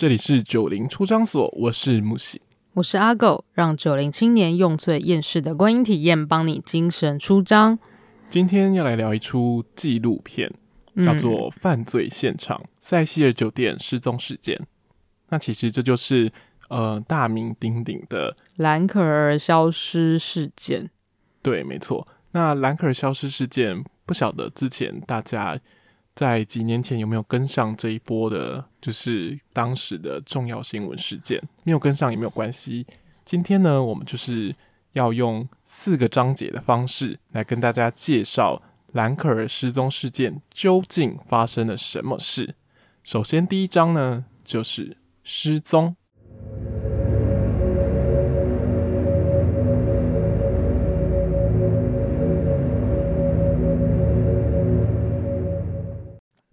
这里是九零出张所，我是木喜，我是阿狗，让九零青年用最厌世的观影体验，帮你精神出张。今天要来聊一出纪录片，叫做《犯罪现场：塞西尔酒店失踪事件》。那其实这就是呃大名鼎鼎的兰可儿消失事件。对，没错。那兰可儿消失事件，不晓得之前大家在几年前有没有跟上这一波的，就是当时的重要新闻事件？没有跟上也没有关系。今天呢，我们就是要用四个章节的方式来跟大家介绍兰可儿失踪事件究竟发生了什么事。首先，第一章呢，就是失踪。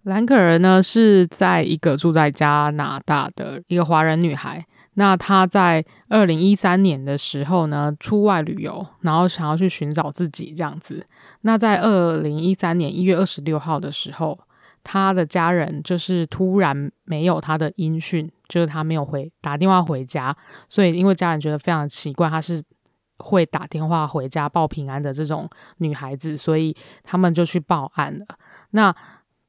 兰可儿呢，是在一个住在加拿大的一个华人女孩。那她在二零一三年的时候呢，出外旅游，然后想要去寻找自己这样子。那在二零一三年一月二十六号的时候，她的家人就是突然没有她的音讯，就是她没有回打电话回家。所以因为家人觉得非常奇怪，她是会打电话回家报平安的这种女孩子，所以他们就去报案了。那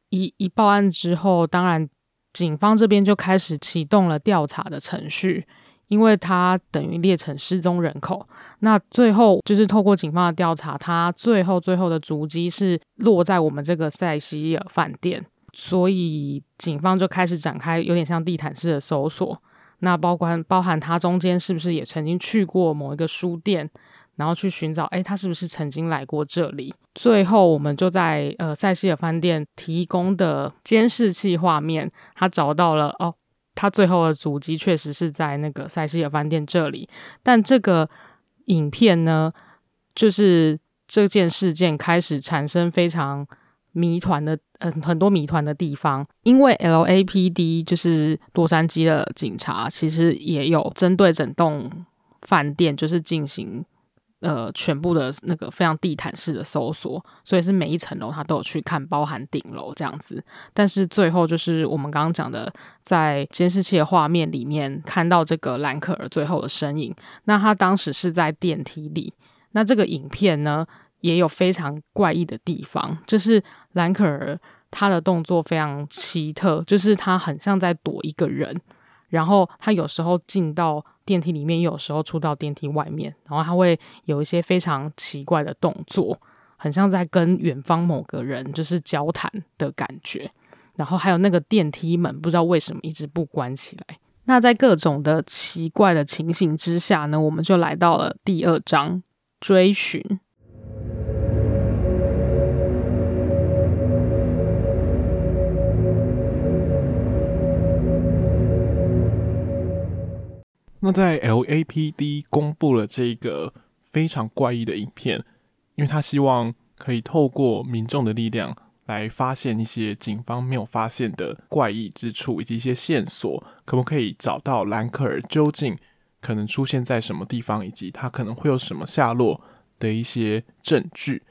一一报案之后，当然警方这边就开始启动了调查的程序，因为他等于列成失踪人口。那最后就是透过警方的调查，他最后最后的足迹是落在我们这个塞西尔饭店，所以警方就开始展开有点像地毯式的搜索。那包括包含他中间是不是也曾经去过某一个书店？然后去寻找，哎，他是不是曾经来过这里？最后，我们就在呃塞西尔饭店提供的监视器画面，他找到了哦，他最后的主机确实是在那个塞西尔饭店这里。但这个影片呢，就是这件事件开始产生非常谜团的，嗯、很多谜团的地方。因为 LAPD 就是洛杉矶的警察，其实也有针对整栋饭店就是进行。呃，全部的那个非常地毯式的搜索，所以是每一层楼他都有去看，包含顶楼这样子。但是最后就是我们刚刚讲的，在监视器的画面里面看到这个兰可儿最后的身影。那他当时是在电梯里。那这个影片呢，也有非常怪异的地方，就是兰可儿他的动作非常奇特，就是他很像在躲一个人。然后他有时候进到电梯里面，有时候出到电梯外面，然后他会有一些非常奇怪的动作，很像在跟远方某个人就是交谈的感觉。然后还有那个电梯门，不知道为什么一直不关起来。那在各种的奇怪的情形之下呢，我们就来到了第二章追寻。那在 LAPD 公布了这个非常怪异的影片，因为他希望可以透过民众的力量来发现一些警方没有发现的怪异之处，以及一些线索，可不可以找到兰克尔究竟可能出现在什么地方，以及他可能会有什么下落的一些证据。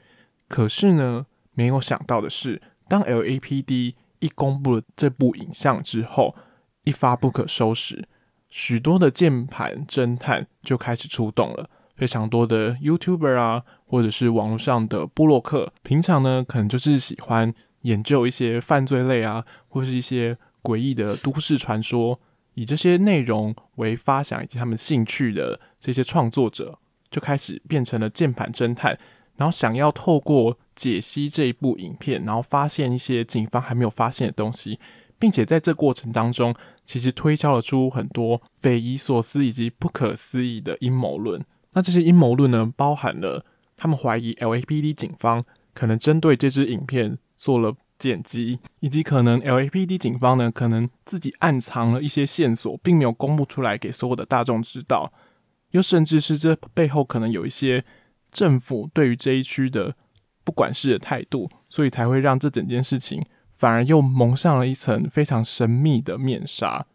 可是呢，没有想到的是，当 LAPD 一公布了这部影像之后，一发不可收拾。许多的键盘侦探就开始出动了，非常多的 YouTuber 啊，或者是网络上的部落客，平常呢可能就是喜欢研究一些犯罪类啊，或是一些诡异的都市传说，以这些内容为发想以及他们兴趣的这些创作者，就开始变成了键盘侦探，然后想要透过解析这一部影片，然后发现一些警方还没有发现的东西。并且在这过程当中，其实推敲了出很多匪夷所思以及不可思议的阴谋论。那这些阴谋论呢，包含了他们怀疑 LAPD 警方可能针对这支影片做了剪辑，以及可能 LAPD 警方呢，可能自己暗藏了一些线索，并没有公布出来给所有的大众知道。又甚至是这背后可能有一些政府对于这一区的不管事的态度，所以才会让这整件事情。反而又蒙上了一层非常神秘的面纱。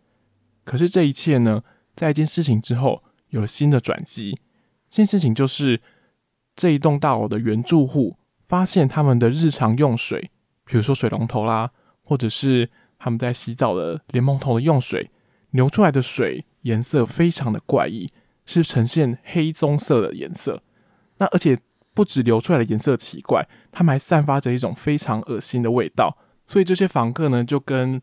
可是这一切呢，在一件事情之后有了新的转机。这件事情就是这一栋大楼的原住户发现他们的日常用水，比如说水龙头啦，或者是他们在洗澡的莲蓬头的用水流出来的水颜色非常的怪异，是呈现黑棕色的颜色。那而且不止流出来的颜色奇怪，他们还散发着一种非常恶心的味道。所以这些房客呢，就跟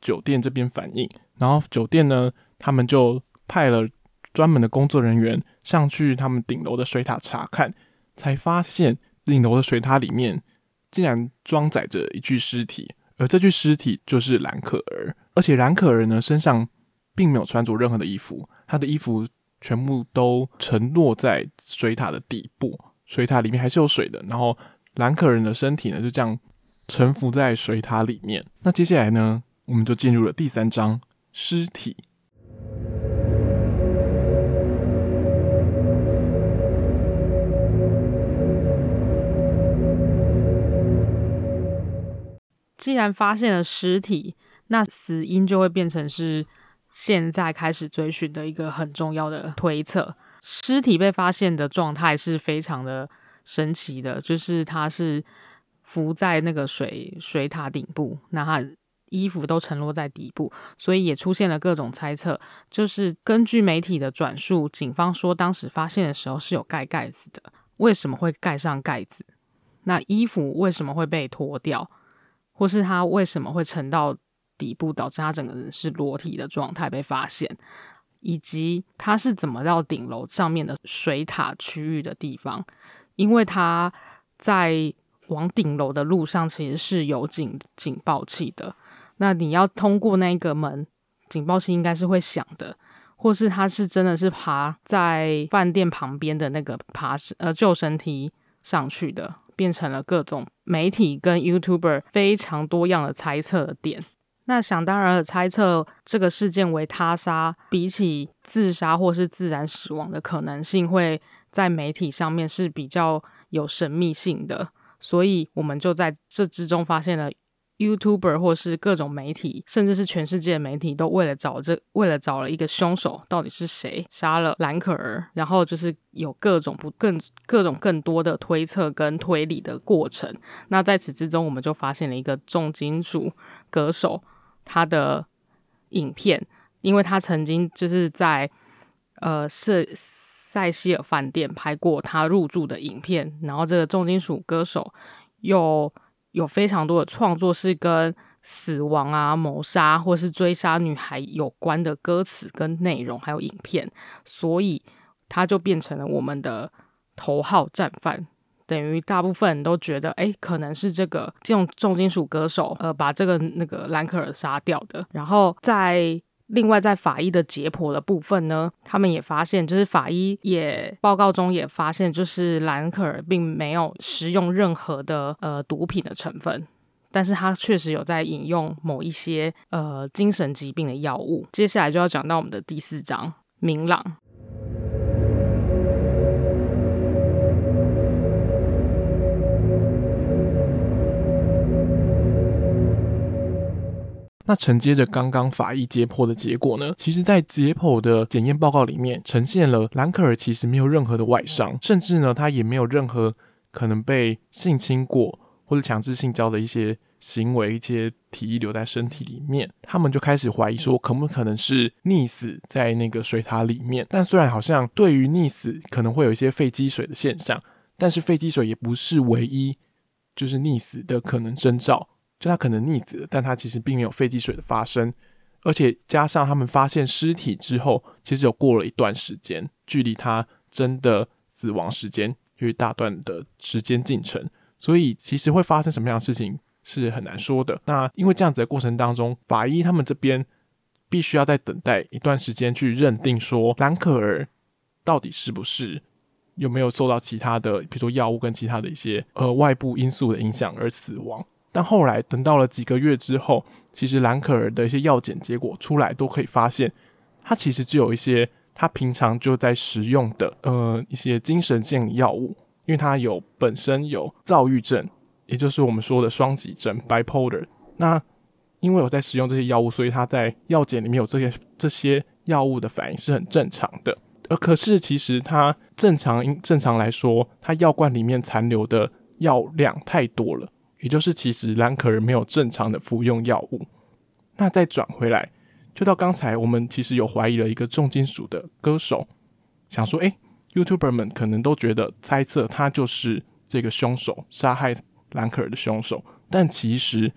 酒店这边反映，然后酒店呢，他们就派了专门的工作人员上去他们顶楼的水塔查看，才发现顶楼的水塔里面竟然装载着一具尸体，而这具尸体就是兰可儿，而且兰可儿呢身上并没有穿着任何的衣服，她的衣服全部都沉落在水塔的底部，水塔里面还是有水的，然后兰可儿的身体呢就这样沉浮在水塔里面。那接下来呢，我们就进入了第三章尸体。既然发现了尸体，那死因就会变成是现在开始追寻的一个很重要的推测。尸体被发现的状态是非常的神奇的，就是它是浮在那个水水塔顶部，那他衣服都沉落在底部，所以也出现了各种猜测。就是根据媒体的转述，警方说当时发现的时候是有盖盖子的，为什么会盖上盖子？那衣服为什么会被脱掉？或是他为什么会沉到底部，导致他整个人是裸体的状态被发现，以及他是怎么到顶楼上面的水塔区域的地方？因为他在往顶楼的路上其实是有警警报器的，那你要通过那个门，警报器应该是会响的，或是他是真的是爬在饭店旁边的那个爬呃救生梯上去的。变成了各种媒体跟 YouTuber 非常多样的猜测的点。那想当然的猜测这个事件为他杀，比起自杀或是自然死亡的可能性，会在媒体上面是比较有神秘性的。所以我们就在这之中发现了。YouTuber 或是各种媒体，甚至是全世界媒体，都为了找这，为了找了一个凶手，到底是谁杀了兰可儿，然后就是有各种不更各种更多的推测跟推理的过程。那在此之中，我们就发现了一个重金属歌手他的影片，因为他曾经就是在呃塞塞西尔饭店拍过他入住的影片，然后这个重金属歌手又。有非常多的创作是跟死亡啊、谋杀或是追杀女孩有关的歌词跟内容，还有影片，所以他就变成了我们的头号战犯。等于大部分人都觉得，哎，可能是这个这种重金属歌手，呃，把这个那个兰可尔杀掉的。然后在另外，在法医的解剖的部分呢，他们也发现，就是法医也报告中也发现，就是兰可儿并没有食用任何的呃毒品的成分，但是他确实有在饮用某一些呃精神疾病的药物。接下来就要讲到我们的第四章，明朗。那承接着刚刚法医解剖的结果呢，其实，在解剖的检验报告里面呈现了兰可儿其实没有任何的外伤，甚至呢，他也没有任何可能被性侵过或者强制性交的一些行为，一些体液留在身体里面。他们就开始怀疑说，可不可能是溺死在那个水塔里面？但虽然好像对于溺死可能会有一些肺积水的现象，但是肺积水也不是唯一就是溺死的可能征兆。就他可能溺死，但他其实并没有肺积水的发生，而且加上他们发现尸体之后，其实有过了一段时间，距离他真的死亡时间有一大段的时间进程，所以其实会发生什么样的事情是很难说的。那因为这样子的过程当中，法医他们这边必须要再等待一段时间去认定说兰可儿到底是不是有没有受到其他的，比如说药物跟其他的一些呃外部因素的影响而死亡。但后来等到了几个月之后，其实兰可儿的一些药检结果出来，都可以发现，他其实就有一些他平常就在使用的呃一些精神性药物，因为他有本身有躁郁症，也就是我们说的双极症 （bipolar）。那因为我在使用这些药物，所以他在药检里面有这些这些药物的反应是很正常的。而可是其实他正常正常来说，他药罐里面残留的药量太多了。也就是，其实兰可儿没有正常的服用药物。那再转回来，就到刚才我们其实有怀疑了一个重金属的歌手，想说，哎，YouTuber 们可能都觉得猜测他就是这个凶手，杀害兰可儿的凶手，但其实，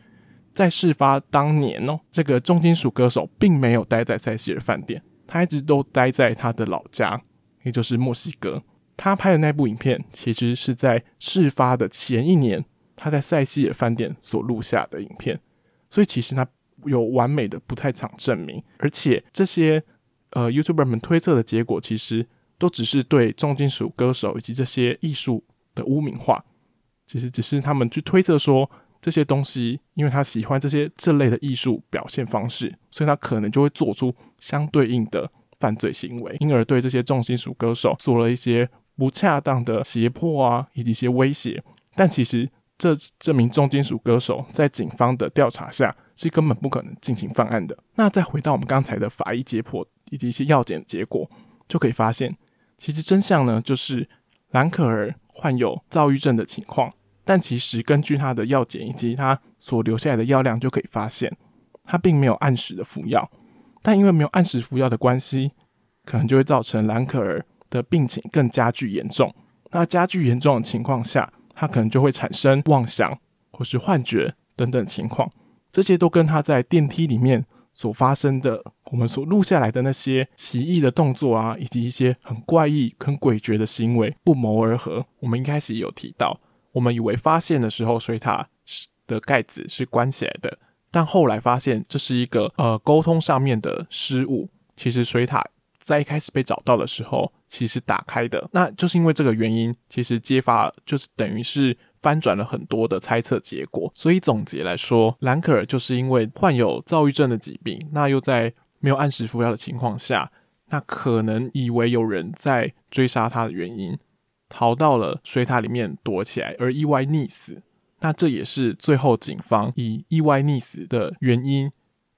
在事发当年哦，这个重金属歌手并没有待在塞西尔饭店，他一直都待在他的老家，也就是墨西哥。他拍的那部影片，其实是在事发的前一年，他在塞西尔饭店所录下的影片。所以其实他有完美的不在场证明，而且这些呃 YouTuber 们推测的结果，其实都只是对重金属歌手以及这些艺术的污名化。其实只是他们去推测说，这些东西，因为他喜欢这些这类的艺术表现方式，所以他可能就会做出相对应的犯罪行为，因而对这些重金属歌手做了一些不恰当的胁迫啊，以及一些威胁。但其实这这名重金属歌手在警方的调查下是根本不可能进行犯案的。那再回到我们刚才的法医解剖以及一些药检结果，就可以发现，其实真相呢就是兰可儿患有躁郁症的情况。但其实根据他的药检以及他所留下来的药量，就可以发现他并没有按时的服药。但因为没有按时服药的关系，可能就会造成兰可儿的病情更加剧严重。那加剧严重的情况下，他可能就会产生妄想或是幻觉等等情况。这些都跟他在电梯里面所发生的，我们所录下来的那些奇异的动作啊，以及一些很怪异、很诡谲的行为不谋而合。我们一开始有提到。我们以为发现的时候，水塔的盖子是关起来的，但后来发现这是一个呃沟通上面的失误。其实水塔在一开始被找到的时候，其实打开的。那就是因为这个原因，其实揭发就是等于是翻转了很多的猜测结果。所以总结来说，兰可儿就是因为患有躁郁症的疾病，那又在没有按时服药的情况下，那可能以为有人在追杀他的原因。逃到了水塔里面躲起来，而意外溺死。那这也是最后警方以意外溺死的原因，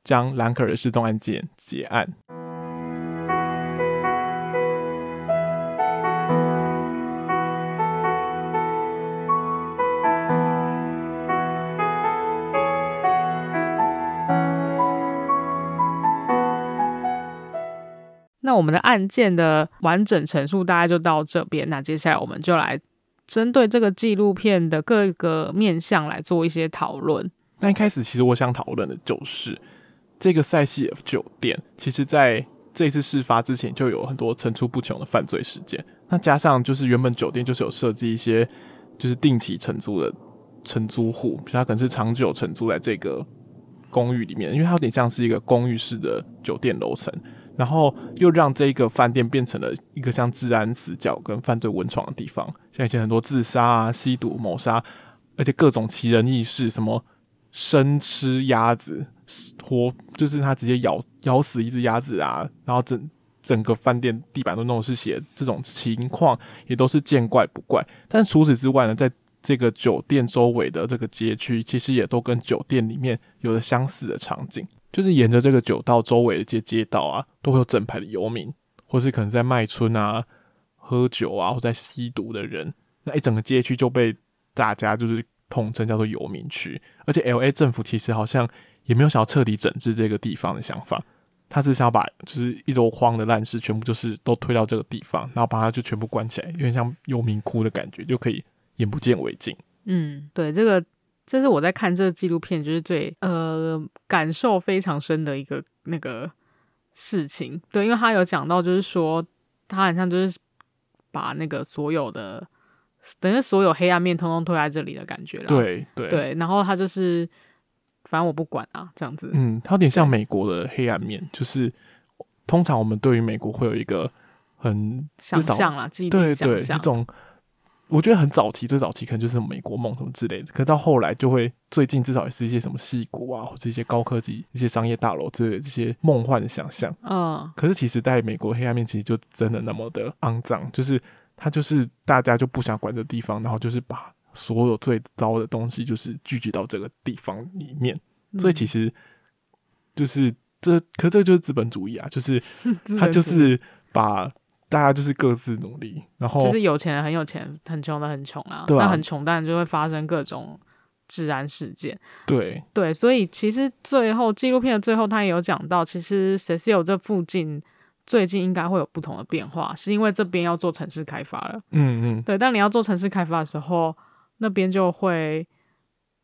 将兰可儿失踪案件结案。那我们的案件的完整陈述大概就到这边。那接下来我们就来针对这个纪录片的各个面向来做一些讨论。那一开始其实我想讨论的就是这个塞西尔酒店，其实在这次事发之前就有很多层出不穷的犯罪事件。那加上就是原本酒店就是有设计一些就是定期承租的承租户，他可能是长久承租在这个公寓里面，因为它有点像是一个公寓式的酒店楼层。然后又让这个饭店变成了一个像治安死角跟犯罪温床的地方，像以前很多自杀啊、吸毒、谋杀，而且各种奇人异事，什么生吃鸭子，活就是他直接咬咬死一只鸭子啊，然后整整个饭店地板都弄的是血，这种情况也都是见怪不怪。但除此之外呢，在这个酒店周围的这个街区，其实也都跟酒店里面有着相似的场景。就是沿着这个酒道周围的街街道啊，都会有整排的游民，或是可能在卖春啊、喝酒啊，或在吸毒的人。那一整个街区就被大家就是统称叫做游民区。而且 LA 政府其实好像也没有想要彻底整治这个地方的想法，他是想要把就是一箩筐的烂事全部就是都推到这个地方，然后把它就全部关起来，有点像游民窟的感觉，就可以眼不见为净。嗯，对这个。这是我在看这个纪录片，就是最呃感受非常深的一个那个事情。对，因为他有讲到，就是说他好像就是把那个所有的等于所有黑暗面通通推在这里的感觉了。对对对，然后他就是反正我不管啊，这样子。嗯，他有点像美国的黑暗面，就是通常我们对于美国会有一个很想象啦，既定想象一种。我觉得很早期，最早期可能就是美国梦什么之类的，可到后来就会最近至少也是一些什么矽谷啊，或者一些高科技、一些商业大楼之类的这些梦幻的想象。嗯，可是其实在美国黑暗面其实就真的那么的肮脏，就是它就是大家就不想管这地方，然后就是把所有最糟的东西就是聚集到这个地方里面，所以其实就是这，可是这就是资本主义啊，就是 他就是把。大家就是各自努力，然后就是有钱人很有钱，很穷的很穷啊。对啊，那很穷，当然就会发生各种治安事件。对对，所以其实最后纪录片的最后，他也有讲到，其实 Cecil 这附近最近应该会有不同的变化，是因为这边要做城市开发了。嗯嗯，对，当你要做城市开发的时候，那边就会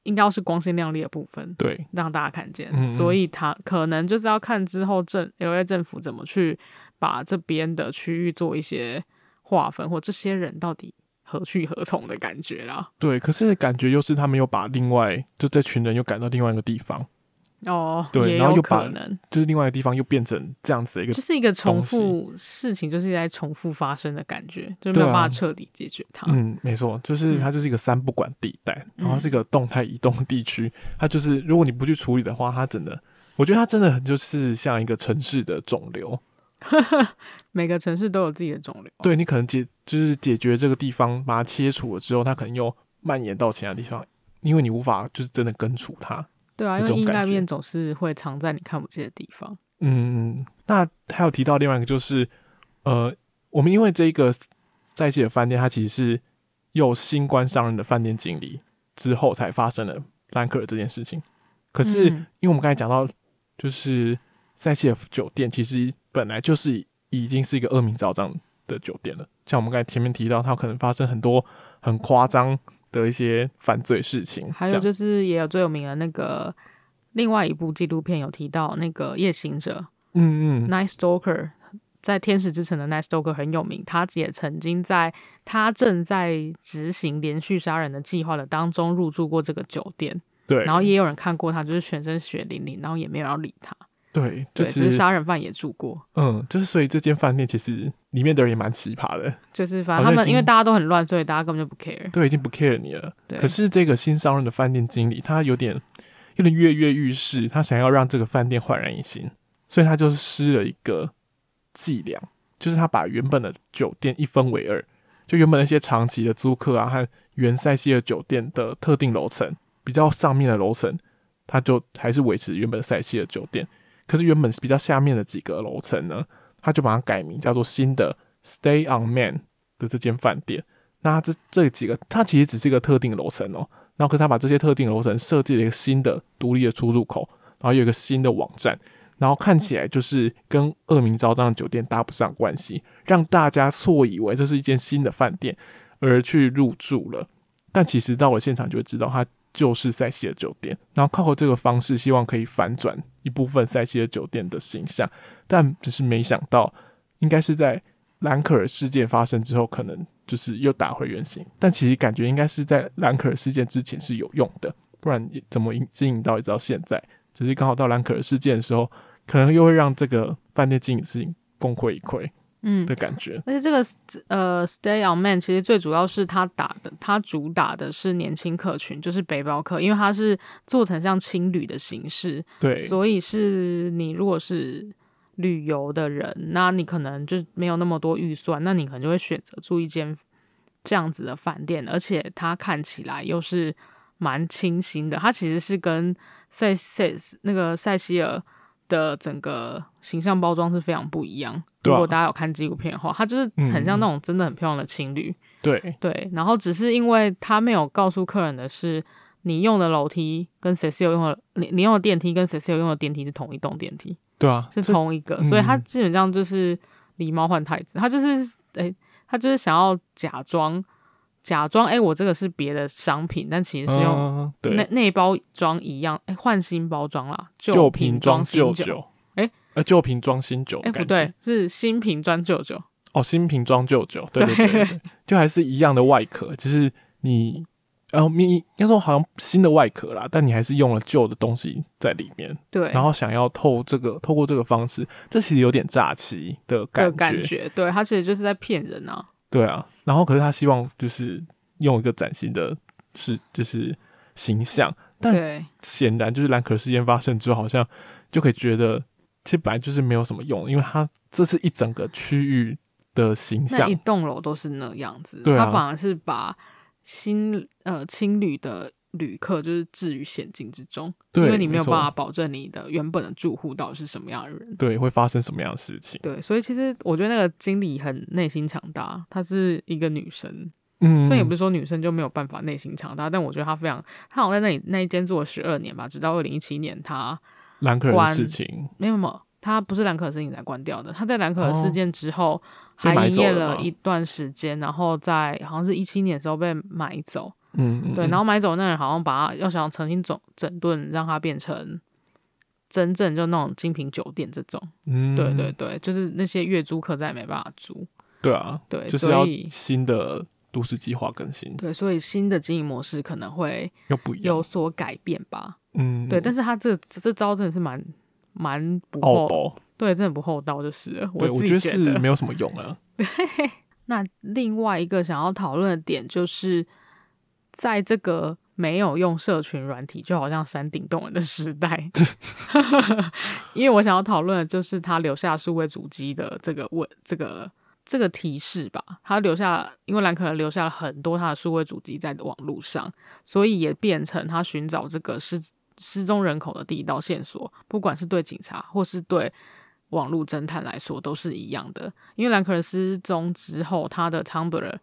应该要是光鲜亮丽的部分，对，让大家看见。嗯嗯，所以他可能就是要看之后政 LA 政府怎么去把这边的区域做一些划分，或这些人到底。何去何从的感觉啦？对，可是感觉又是他们又把另外就这群人又赶到另外一个地方哦，对，然后又把能就是另外一个地方又变成这样子的一个，就是一个重复事情，就是在重复发生的感觉，就没有办法彻底解决它。嗯，没错，就是它就是一个三不管地带，嗯、然后是一个动态移动地区，它就是如果你不去处理的话，它真的，我觉得它真的很就是像一个城市的肿瘤。每个城市都有自己的肿瘤，对，你可能解就是解决这个地方，把它切除了之后，它可能又蔓延到其他地方，因为你无法就是真的根除它。对啊，因为阴暗面总是会藏在你看不见的地方。嗯，那还有提到另外一个就是，呃，我们因为这一个在西的饭店，它其实是又新官上任的饭店经理之后才发生了兰克尔这件事情。可是，嗯、因为我们刚才讲到，就是在西的酒店其实本来就是。已经是一个恶名昭彰的酒店了。像我们刚才前面提到，它可能发生很多很夸张的一些犯罪事情。还有就是，也有最有名的那个另外一部纪录片有提到那个夜行者，嗯嗯，Night Stalker，在天使之城的 Night Stalker 很有名。他也曾经在他正在执行连续杀人的计划的当中入住过这个酒店。对，然后也有人看过他，就是全身血淋淋，然后也没有人要理他。对，就是对杀人犯也住过，嗯，就是所以这间饭店其实里面的人也蛮奇葩的，就是反正他们因为大家都很乱，所以大家根本就不 care，对，已经不 care 你了。对，可是这个新上任的饭店经理，他有点有点跃跃欲试，他想要让这个饭店焕然一新，所以他就是施了一个伎俩，就是他把原本的酒店一分为二，就原本那些长期的租客啊和原塞西尔酒店的特定楼层，比较上面的楼层，他就还是维持原本塞西尔酒店。可是原本是比较下面的几个楼层呢，他就把它改名叫做新的 Stay on Man 的这间饭店。那这这几个，它其实只是一个特定楼层哦。然后，可是他把这些特定楼层设计了一个新的独立的出入口，然后有一个新的网站，然后看起来就是跟恶名昭彰的酒店搭不上关系，让大家错以为这是一间新的饭店而去入住了。但其实到了现场就会知道，它就是塞西尔酒店。然后靠这个方式，希望可以反转。一部分塞西尔酒店的形象，但只是没想到，应该是在兰可儿事件发生之后，可能就是又打回原形。但其实感觉应该是在兰可儿事件之前是有用的，不然怎么经营到一直到现在？只是刚好到兰可儿事件的时候，可能又会让这个饭店经营事情功亏一篑。嗯的感觉，而且这个呃，Stay on Main 其实最主要是它打的，它主打的是年轻客群，就是背包客，因为它是做成像青旅的形式，对，所以是你如果是旅游的人，那你可能就没有那么多预算，那你可能就会选择住一间这样子的饭店，而且它看起来又是蛮清新的，它其实是跟塞塞那个塞西尔。的整个形象包装是非常不一样。如果大家有看纪录片的话，它就是很像那种真的很漂亮的情侣。对对，然后只是因为他没有告诉客人的是，你用的楼梯跟 Cecil 用的，你你用的电梯跟 Cecil 用的电梯是同一栋电梯。对啊，是同一个，所以他基本上就是狸猫换太子，他就是诶，他就是想要假装。假装哎，我这个是别的商品，但其实是用内内、嗯、包装一样，哎，换新包装啦，旧瓶装旧酒，哎，呃，旧瓶装新酒，哎，不对，是新瓶装旧酒，哦，新瓶装旧酒，对对对，对，对就还是一样的外壳，只、就是你，然后你应该说好像新的外壳啦，但你还是用了旧的东西在里面，对，然后想要透这个透过这个方式，这其实有点诈欺的感觉，感觉，对，他其实就是在骗人啊。对啊，然后可是他希望就是用一个崭新的是就是形象，但显然就是兰可事件发生之后，好像就可以觉得其实本来就是没有什么用，因为他这是一整个区域的形象，一栋楼都是那样子，他、啊、反而是把新呃青旅的。旅客就是置于险境之中，对，因为你没有办法保证你的原本的住户到底是什么样的人，对，会发生什么样的事情，对，所以其实我觉得那个经理很内心强大，她是一个女生，嗯，所以也不是说女生就没有办法内心强大，但我觉得她非常，她好像在那里那一间做了十二年吧，直到二零一七年她兰可儿的事情没有没有，他不是兰可儿事情才关掉的，她在兰可儿事件之后还营业了一段时间，然后在好像是一七年的时候被买走，嗯，嗯，对，然后买走那人好像把他要想重新整整顿，让他变成真正就那种精品酒店这种，嗯，对对对，就是那些月租客再也没办法租，对啊，对，就是要新的。都市计划更新，对，所以新的经营模式可能会有所改变吧。嗯，对，但是他这这招真的是蛮蛮不厚，对，真的不厚道就是了。我自己觉得，是没有什么用了。对，那另外一个想要讨论的点就是，在这个没有用社群软体，就好像山顶洞人的时代，因为我想要讨论的就是他留下数位主机的这个问这个。这个提示吧，他留下，因为兰可儿留下了很多他的数位主机在网络上，所以也变成他寻找这个失失踪人口的第一道线索。不管是对警察或是对网络侦探来说，都是一样的。因为兰可儿失踪之后，他的 Tumblr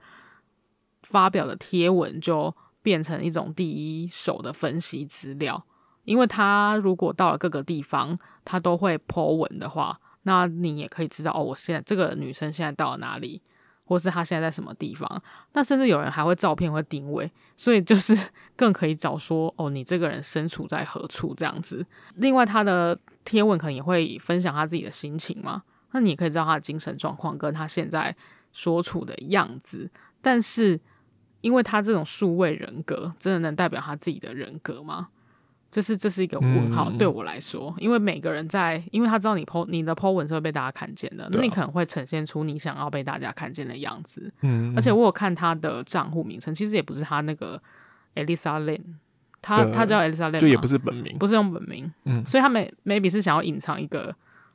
发表的贴文就变成一种第一手的分析资料。因为他如果到了各个地方，他都会 po 文的话。那你也可以知道哦，我现在这个女生现在到了哪里，或是她现在在什么地方。那甚至有人还会照片会定位，所以就是 更可以找说哦，你这个人身处在何处这样子。另外，他的贴文可能也会分享他自己的心情嘛，那你也可以知道他的精神状况跟他现在所处的样子。但是，因为他这种数位人格，真的能代表他自己的人格吗？就是这是一个问号，对我来说，嗯、因为每个人在，因为他知道你 po 你的 po 文是会被大家看见的，那、啊、你可能会呈现出你想要被大家看见的样子。嗯，而且我有看他的账户名称，其实也不是他那个 Elisa Lin，他他叫 Elisa Lin，就也不是本名，不是用本名。嗯，所以他 may maybe 是想要隐藏一个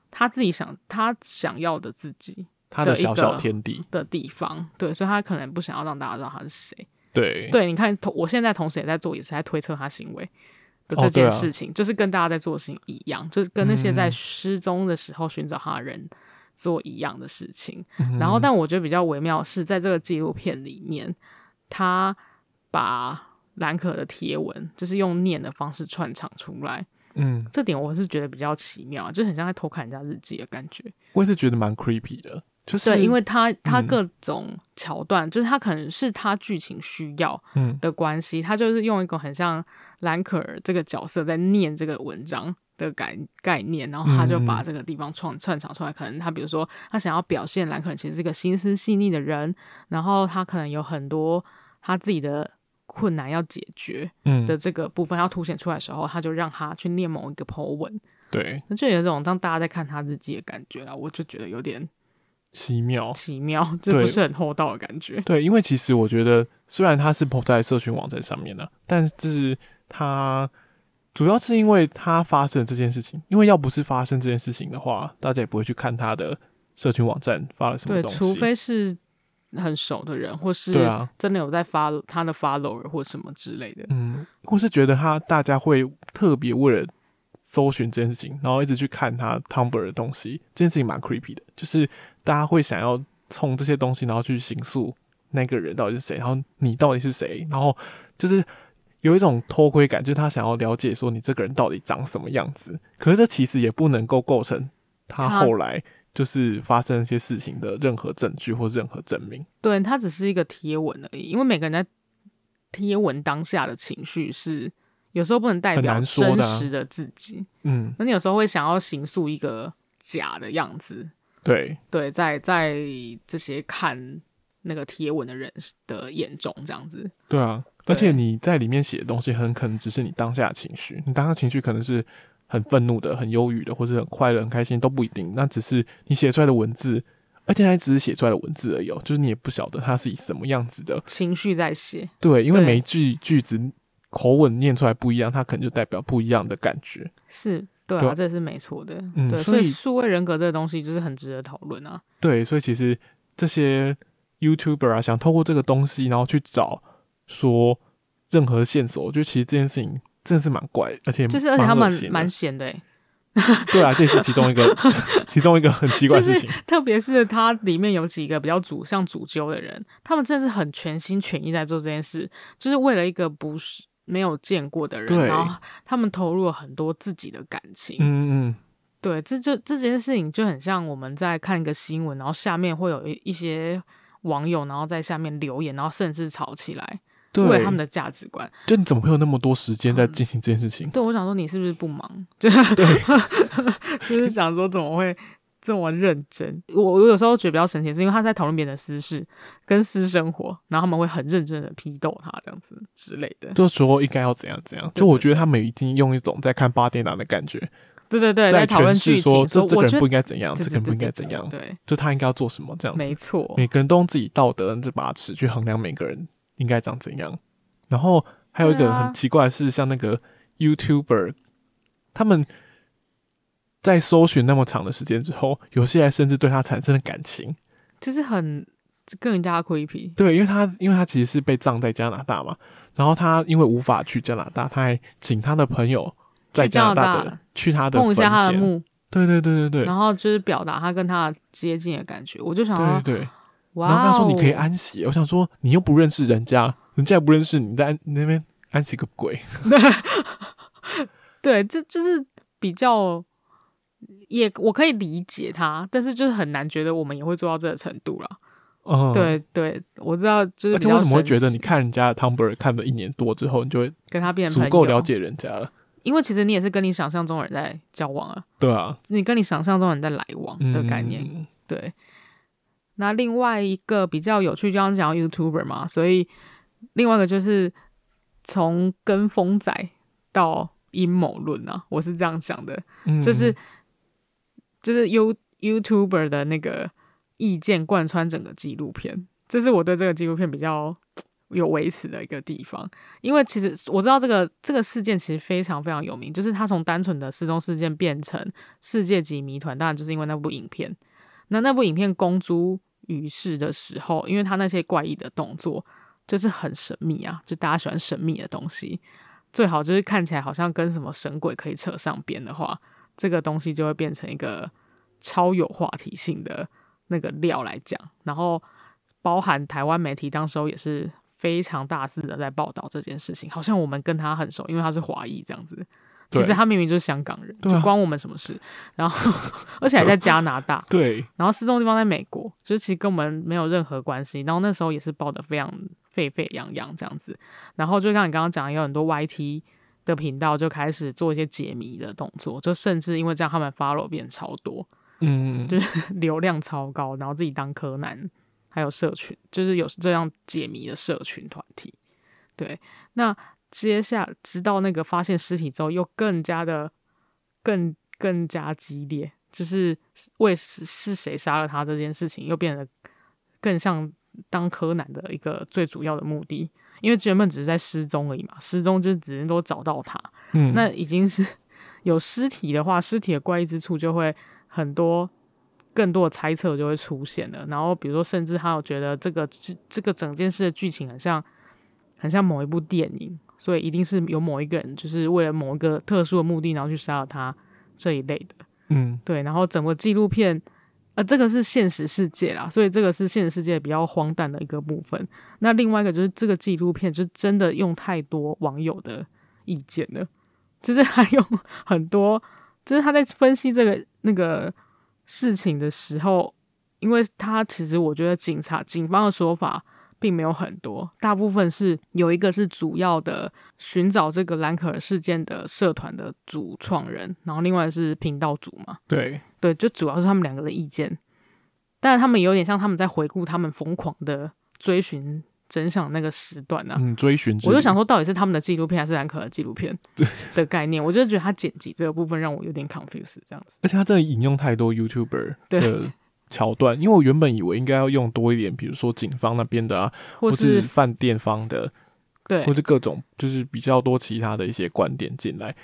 他自己想他想要的自己的，他的小小天地的地方。对，所以他可能不想要让大家知道他是谁。对，对，你看，同我现在同时也在做，也是在推测他行为的。这件事情、哦啊、就是跟大家在做的事情一样，就是跟那些在失踪的时候寻找他的人做一样的事情。嗯、然后，但我觉得比较微妙的是，在这个纪录片里面，他把兰可的贴文就是用念的方式串场出来。嗯，这点我是觉得比较奇妙，就很像在偷看人家日记的感觉。我也是觉得蛮 creepy 的。就是对，因为他他各种桥段，嗯、就是他可能是他剧情需要的关系，嗯、他就是用一个很像兰可儿这个角色在念这个文章的概概念，然后他就把这个地方创串场出来。可能他比如说他想要表现兰可儿其实是一个心思细腻的人，然后他可能有很多他自己的困难要解决的这个部分要凸显出来的时候，他就让他去念某一个 po 文。对，那就有一种当大家在看他日记的感觉了，我就觉得有点。奇妙，奇妙，这不是很厚道的感觉。对，因为其实我觉得，虽然他是 po 在社群网站上面的，但是他主要是因为他发生了这件事情。因为要不是发生这件事情的话，大家也不会去看他的社群网站发了什么东西。对，除非是很熟的人，或是真的有在发他的 follower 或什么之类的。嗯，或是觉得他大家会特别为了搜寻这件事情，然后一直去看他 Tumblr 的东西，这件事情蛮 creepy 的，就是。大家会想要从这些东西，然后去刑诉那个人到底是谁，然后你到底是谁，然后就是有一种偷窥感，就是他想要了解说你这个人到底长什么样子。可是这其实也不能够构成他后来就是发生一些事情的任何证据或任何证明。对，他只是一个贴文而已，因为每个人在贴文当下的情绪是有时候不能代表真实的自己。啊、嗯，那你有时候会想要形塑一个假的样子。对对，在在这些看那个贴文的人的眼中，这样子。对啊，而且你在里面写的东西，很可能只是你当下的情绪。你当下情绪可能是很愤怒的、很忧郁的，或者很快乐、很开心，都不一定。那只是你写出来的文字，而且还只是写出来的文字而已。就是你也不晓得它是以什么样子的情绪在写。对，因为每一句句子口吻念出来不一样，它可能就代表不一样的感觉。是。对啊，对这是没错的。嗯，对，所以数位人格这个东西就是很值得讨论啊。对，所以其实这些 YouTuber 啊，想透过这个东西，然后去找说任何线索，我觉得其实这件事情真的是蛮怪，而且就是而且他们蛮闲的。对啊，这是其中一个，其中一个很奇怪的事情。特别是它里面有几个比较主像主揪的人，他们真的是很全心全意在做这件事，就是为了一个不是没有见过的人，然后他们投入了很多自己的感情。嗯嗯，对，这就这件事情就很像我们在看一个新闻，然后下面会有一一些网友，然后在下面留言，然后甚至吵起来。对，为他们的价值观，就你怎么会有那么多时间在进行这件事情？嗯、对，我想说你是不是不忙？对，就是想说怎么会这么认真？我我有时候觉得比较神奇，是因为他在讨论别人的私事跟私生活，然后他们会很认真的批斗他这样子之类的，就说应该要怎样怎样。就我觉得他们已经用一种在看八点档的感觉，对对对，在讨论剧情，说这这个人不应该怎样，这个人不应该怎样，对，就他应该要做什么这样子。没错，每个人都用自己道德这把尺去衡量每个人应该长怎样。然后还有一个很奇怪的是，像那个 YouTuber，他们在搜寻那么长的时间之后，有些人甚至对他产生了感情，就是很更加 creepy。对，因为他因为他其实是被葬在加拿大嘛，然后他因为无法去加拿大，他还请他的朋友在加拿大的去，去他的碰一下他的墓，对对对对对，然后就是表达他跟他接近的感觉。我就想说，对对对，哇，然后他说你可以安息，我想说你又不认识人家。人家也不认识你，在那边安息个鬼。对，这就是比较，也我可以理解他，但是就是很难觉得我们也会做到这个程度了。嗯，对对，我知道，就是。而且为什么会觉得你看人家的 Tumblr 看了一年多之后，你就会跟他变足够了解人家了？因为其实你也是跟你想象中的人在交往啊。对啊，你跟你想象中的人在来往的概念。嗯、对。那另外一个比较有趣，就刚刚讲到 YouTuber 嘛，所以。另外一个就是从跟风仔到阴谋论啊，我是这样想的，嗯、就是就是 You YouTuber 的那个意见贯穿整个纪录片，这是我对这个纪录片比较有维持的一个地方。因为其实我知道这个这个事件其实非常非常有名，就是它从单纯的失踪事件变成世界级谜团，当然就是因为那部影片。那那部影片公诸于世的时候，因为他那些怪异的动作。就是很神秘啊，就大家喜欢神秘的东西，最好就是看起来好像跟什么神鬼可以扯上边的话，这个东西就会变成一个超有话题性的那个料来讲。然后，包含台湾媒体当时候也是非常大肆的在报道这件事情，好像我们跟他很熟，因为他是华裔这样子。其实他明明就是香港人，对就关我们什么事？啊、然后，而且还在加拿大。对。然后失踪地方在美国，就是其实跟我们没有任何关系。然后那时候也是报的非常沸沸扬扬这样子。然后就像你刚刚讲，有很多 YT 的频道就开始做一些解谜的动作，就甚至因为这样，他们 follow 变超多，嗯，就是 流量超高，然后自己当柯南，还有社群，就是有这样解谜的社群团体。对，那。接下来，直到那个发现尸体之后，又更加的、更更加激烈，就是为是是谁杀了他这件事情，又变得更像当柯南的一个最主要的目的。因为原本只是在失踪而已嘛，失踪就只能够找到他。嗯，那已经是有尸体的话，尸体的怪异之处就会很多，更多的猜测就会出现了。然后，比如说，甚至还有觉得这个这这个整件事的剧情很像，很像某一部电影。所以一定是有某一个人，就是为了某一个特殊的目的，然后去杀了他这一类的。嗯，对。然后整个纪录片，呃，这个是现实世界啦，所以这个是现实世界比较荒诞的一个部分。那另外一个就是这个纪录片就真的用太多网友的意见了，就是还有很多，就是他在分析这个那个事情的时候，因为他其实我觉得警察警方的说法。并没有很多，大部分是有一个是主要的寻找这个兰可儿事件的社团的主创人，然后另外是频道组嘛。对对，就主要是他们两个的意见，但是他们有点像他们在回顾他们疯狂的追寻真相那个时段啊。嗯，追寻。我就想说，到底是他们的纪录片还是兰可儿纪录片？对的概念，我就觉得他剪辑这个部分让我有点 confused 这样子。而且他真的引用太多 YouTuber 的。对桥段，因为我原本以为应该要用多一点，比如说警方那边的啊，或是饭店方的，对，或是各种就是比较多其他的一些观点进来。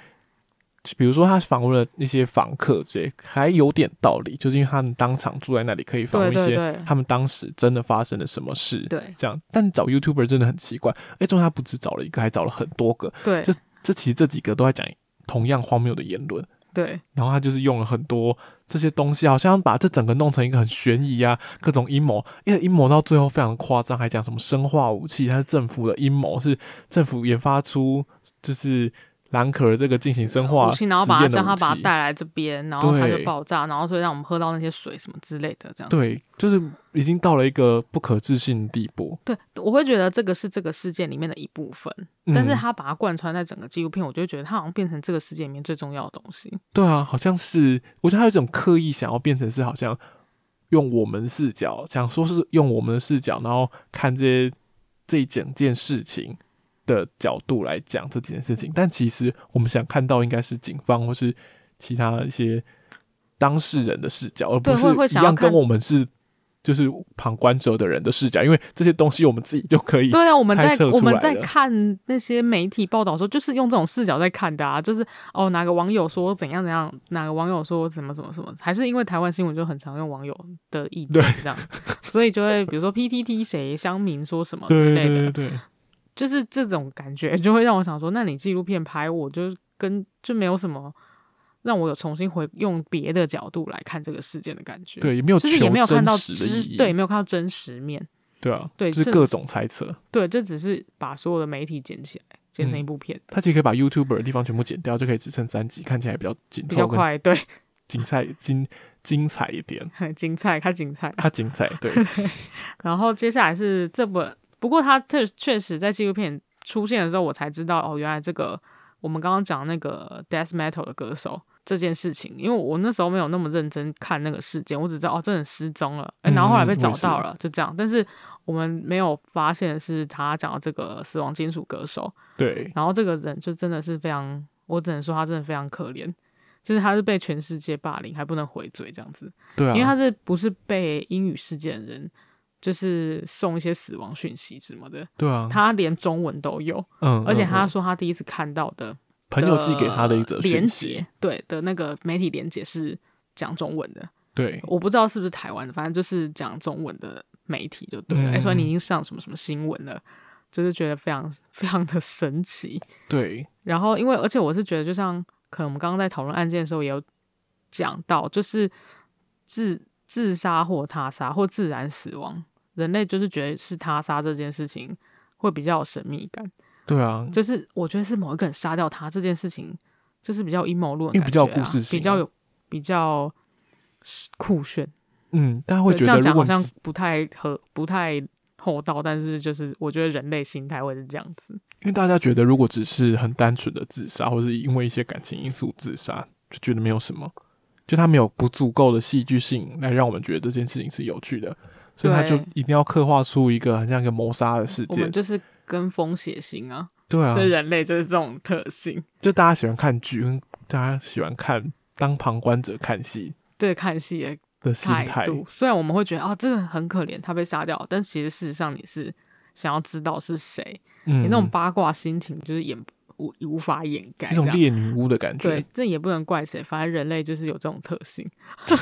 比如说他访问了那些访客，这还有点道理，就是因为他们当场住在那里，可以访问一些他们当时真的发生了什么事，对，这样。但找 YouTuber 真的很奇怪，哎，终于他不止找了一个，还找了很多个，对，就这其实这几个都在讲同样荒谬的言论。对，然后他就是用了很多这些东西，好像把这整个弄成一个很悬疑啊，各种阴谋，因为阴谋到最后非常夸张，还讲什么生化武器，它是政府的阴谋，是政府研发出就是。蓝可儿这个进行生化武器，然后把它叫他把它带来这边，然后它就爆炸，然后所以让我们喝到那些水什么之类的，这样子。对，就是已经到了一个不可置信的地步。对，我会觉得这个是这个事件里面的一部分，嗯、但是他把它贯穿在整个纪录片，我就觉得他好像变成这个世界里面最重要的东西。对啊，好像是，我觉得他有一种刻意想要变成是好像用我们视角，想说是用我们的视角，然后看这些这一整件事情。的角度来讲这几件事情，但其实我们想看到应该是警方或是其他一些当事人的视角，而不是一样跟我们是就是旁观者的人的视角，因为这些东西我们自己就可以对啊，我们在我们在看那些媒体报道的时候，就是用这种视角在看的啊，就是哦哪个网友说怎样怎样，哪个网友说什么什么什么，还是因为台湾新闻就很常用网友的意见这样，所以就会比如说 PTT 谁乡民说什么之类的，对对对。就是这种感觉，就会让我想说，那你纪录片拍，我就跟就没有什么让我有重新回用别的角度来看这个事件的感觉。对，也没有，就是也没有看到真，对，没有看到真实面。对啊，对，就是各种猜测。对，这只是把所有的媒体剪起来，剪成一部片。他、嗯、其实可以把 YouTuber 的地方全部剪掉，就可以只剩三集，看起来比较紧凑，比较快。对，精彩精精彩一点，精彩，他精彩，它精彩。对。然后接下来是这部。不过他确确实在纪录片出现的时候，我才知道哦，原来这个我们刚刚讲那个 death metal 的歌手这件事情，因为我那时候没有那么认真看那个事件，我只知道哦，这人失踪了，哎，然后后来被找到了，就这样。但是我们没有发现是他讲的这个死亡金属歌手，对，然后这个人就真的是非常，我只能说他真的非常可怜，就是他是被全世界霸凌还不能回嘴这样子，对啊，因为他是不是被英语世界的人。就是送一些死亡讯息什么的，对啊，他连中文都有，嗯，而且他说他第一次看到的朋友寄给他的一则连接，对的那个媒体连接是讲中文的，对，我不知道是不是台湾的，反正就是讲中文的媒体就对了。哎、嗯，说、欸、你已经上什么什么新闻了，就是觉得非常非常的神奇，对。然后因为而且我是觉得，就像可能我们刚刚在讨论案件的时候也有讲到，就是自。自杀或他杀或自然死亡，人类就是觉得是他杀这件事情会比较有神秘感。对啊，就是我觉得是某一个人杀掉他这件事情，就是比较阴谋论，因为比较有故事性，比较有比较酷炫。嗯，大家会觉得这样讲好像不太合，不太厚道，但是就是我觉得人类心态会是这样子。因为大家觉得如果只是很单纯的自杀，或是因为一些感情因素自杀，就觉得没有什么。就他没有不足够的戏剧性来让我们觉得这件事情是有趣的，所以他就一定要刻画出一个很像一个谋杀的事件。我们就是跟风血腥啊，对啊，这人类就是这种特性。就大家喜欢看剧，大家喜欢看当旁观者看戏，对看戏的的心态。虽然我们会觉得啊，这个很可怜，他被杀掉，但其实事实上你是想要知道是谁，嗯，你那种八卦心情就是演。无无法掩盖，那种猎女巫的感觉。对，这也不能怪谁，反正人类就是有这种特性。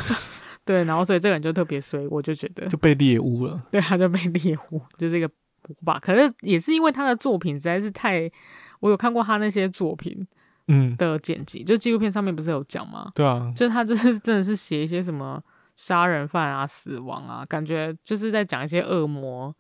对，然后所以这个人就特别衰，我就觉得就被猎巫了。对，他就被猎巫，就是一个吧。可是也是因为他的作品实在是太，我有看过他那些作品，嗯的剪辑，嗯、就纪录片上面不是有讲吗？对啊，就他就是真的是写一些什么杀人犯啊、死亡啊，感觉就是在讲一些恶魔。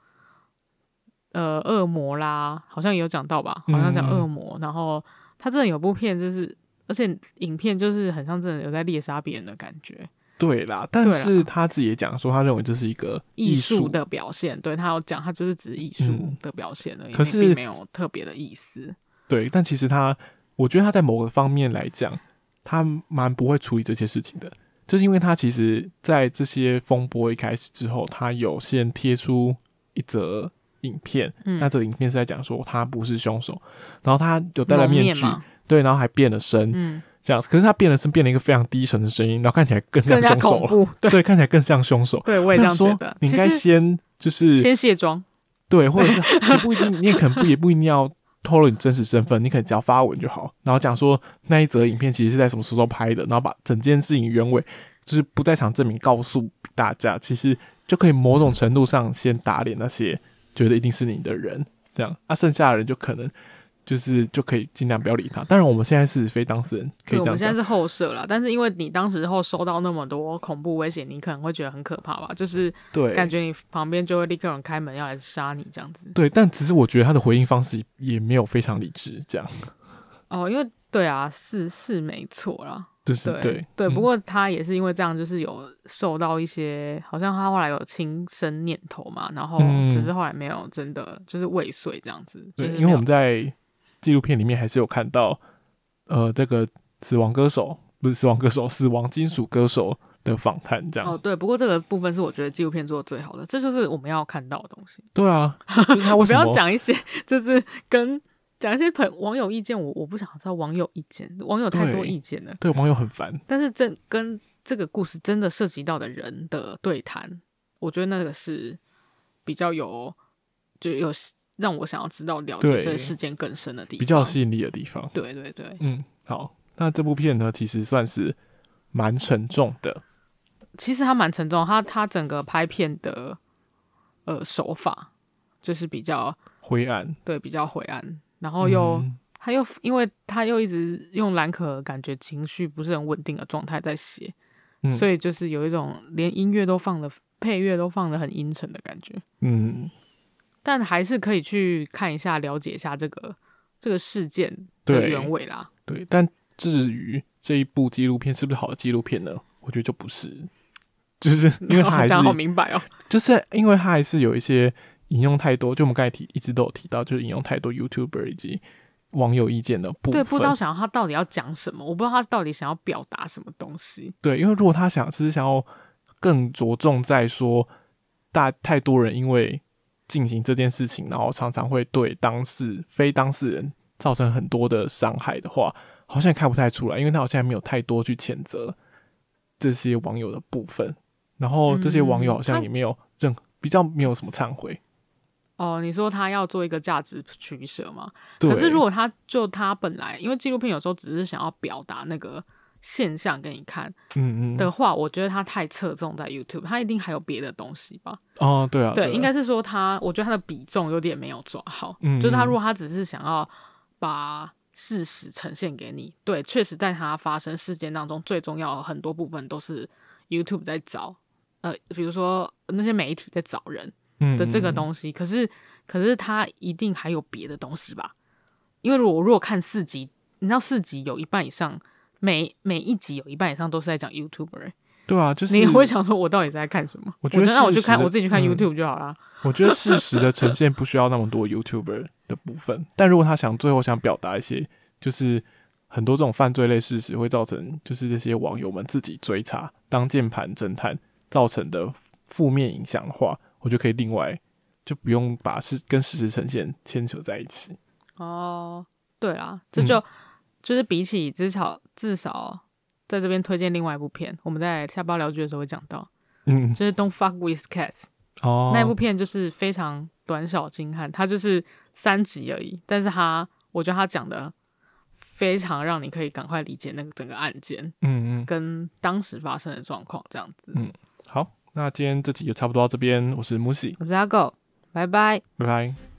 呃，恶魔啦，好像也有讲到吧？好像讲恶魔，嗯、然后他真的有部片，就是而且影片就是很像真的有在猎杀别人的感觉。对啦，但是他自己也讲说，他认为这是一个艺术的表现。对，他有讲，他就是只是艺术的表现而已，可是并没有特别的意思。对，但其实他，我觉得他在某个方面来讲，他蛮不会处理这些事情的，就是因为他其实，在这些风波一开始之后，他有先贴出一则。影片，嗯、那这个影片是在讲说他不是凶手，然后他有戴了面具，面对，然后还变了声，嗯，这样，可是他变了声，变了一个非常低沉的声音，然后看起来更像凶手了，对，对，看起来更像凶手，对，我也这样觉得。你应该先就是先卸妆，对，或者是你不一定，你也可能不也不一定要透露你真实身份，你可能只要发文就好，然后讲说那一则影片其实是在什么时候拍的，然后把整件事情原委就是不在场证明告诉大家，其实就可以某种程度上先打脸那些。觉得一定是你的人，这样，啊，剩下的人就可能就是就可以尽量不要理他。当然，我们现在是非当事人，可以这样讲。我们现在是后设了，但是因为你当时候收到那么多恐怖威胁，你可能会觉得很可怕吧？就是对，感觉你旁边就会立刻有人开门要来杀你这样子。对，但其实我觉得他的回应方式也没有非常理智，这样。哦，因为对啊，是是没错啦。就是对对，对，不过他也是因为这样，就是有受到一些，嗯、好像他后来有轻生念头嘛，然后只是后来没有真的就是未遂这样子。对，因为我们在纪录片里面还是有看到，呃，这个死亡歌手不是死亡歌手，死亡金属歌手的访谈这样。哦，对，不过这个部分是我觉得纪录片做的最好的，这就是我们要看到的东西。对啊，就是、他为 什么不要讲一些 就是跟。讲一些朋网友意见，我我不想知道网友意见，网友太多意见了，对，对网友很烦。但是这跟这个故事真的涉及到的人的对谈，我觉得那个是比较有，就有让我想要知道了解这个事件更深的地方，比较吸引力的地方。对对对，嗯，好，那这部片呢，其实算是蛮沉重的。其实它蛮沉重，它它整个拍片的呃手法就是比较灰暗，对，比较灰暗。然后又，嗯、他又，因为他又一直用蓝可感觉情绪不是很稳定的状态在写，嗯、所以就是有一种连音乐都放的配乐都放的很阴沉的感觉。嗯，但还是可以去看一下，了解一下这个这个事件的原委啦。对，对，但至于这一部纪录片是不是好的纪录片呢？我觉得就不是，就是因为 他还是好明白哦，就是因为他还是有一些。引用太多，就我们刚才提，一直都有提到，就是引用太多 YouTuber 以及网友意见的部分。对，不知道想要他到底要讲什么，我不知道他到底想要表达什么东西。对，因为如果他想只是想要更着重在说大太多人因为进行这件事情，然后常常会对当事非当事人造成很多的伤害的话，好像也看不太出来，因为他好像还没有太多去谴责这些网友的部分，然后这些网友好像也没有任比较没有什么忏悔。哦，你说他要做一个价值取舍吗？对可是如果他就他本来，因为纪录片有时候只是想要表达那个现象给你看，嗯嗯的话，我觉得他太侧重在 YouTube，他一定还有别的东西吧？哦，对啊，对，应该是说他，我觉得他的比重有点没有抓好。嗯，就是他如果他只是想要把事实呈现给你，对，确实在他发生事件当中，最重要的很多部分都是 YouTube 在找，呃，比如说那些媒体在找人。的这个东西，嗯、可是可是他一定还有别的东西吧？因为我如果看四集，你知道四集有一半以上，每每一集有一半以上都是在讲 YouTuber，欸。对啊，就是你会想说，我到底在看什么？我觉得，那我就看我自己去看 YouTube 就好啦，嗯。我觉得事实的呈现不需要那么多 YouTuber 的部分，但如果他想最后想表达一些，就是很多这种犯罪类事实会造成，就是这些网友们自己追查当键盘侦探造成的负面影响的话。我就可以另外就不用把事跟事实呈现牵扯在一起。哦，对啊，这就、嗯、就是比起至少至少在这边推荐另外一部片，我们在下包聊剧的时候会讲到，嗯，就是 Don't Fuck with Cats。哦，那部片就是非常短小精悍，它就是三集而已，但是它我觉得它讲的非常让你可以赶快理解那个整个案件，嗯嗯，跟当时发生的状况这样子。嗯，好。那今天这集就差不多到这边，我是木喜，我是阿狗，拜拜，拜拜。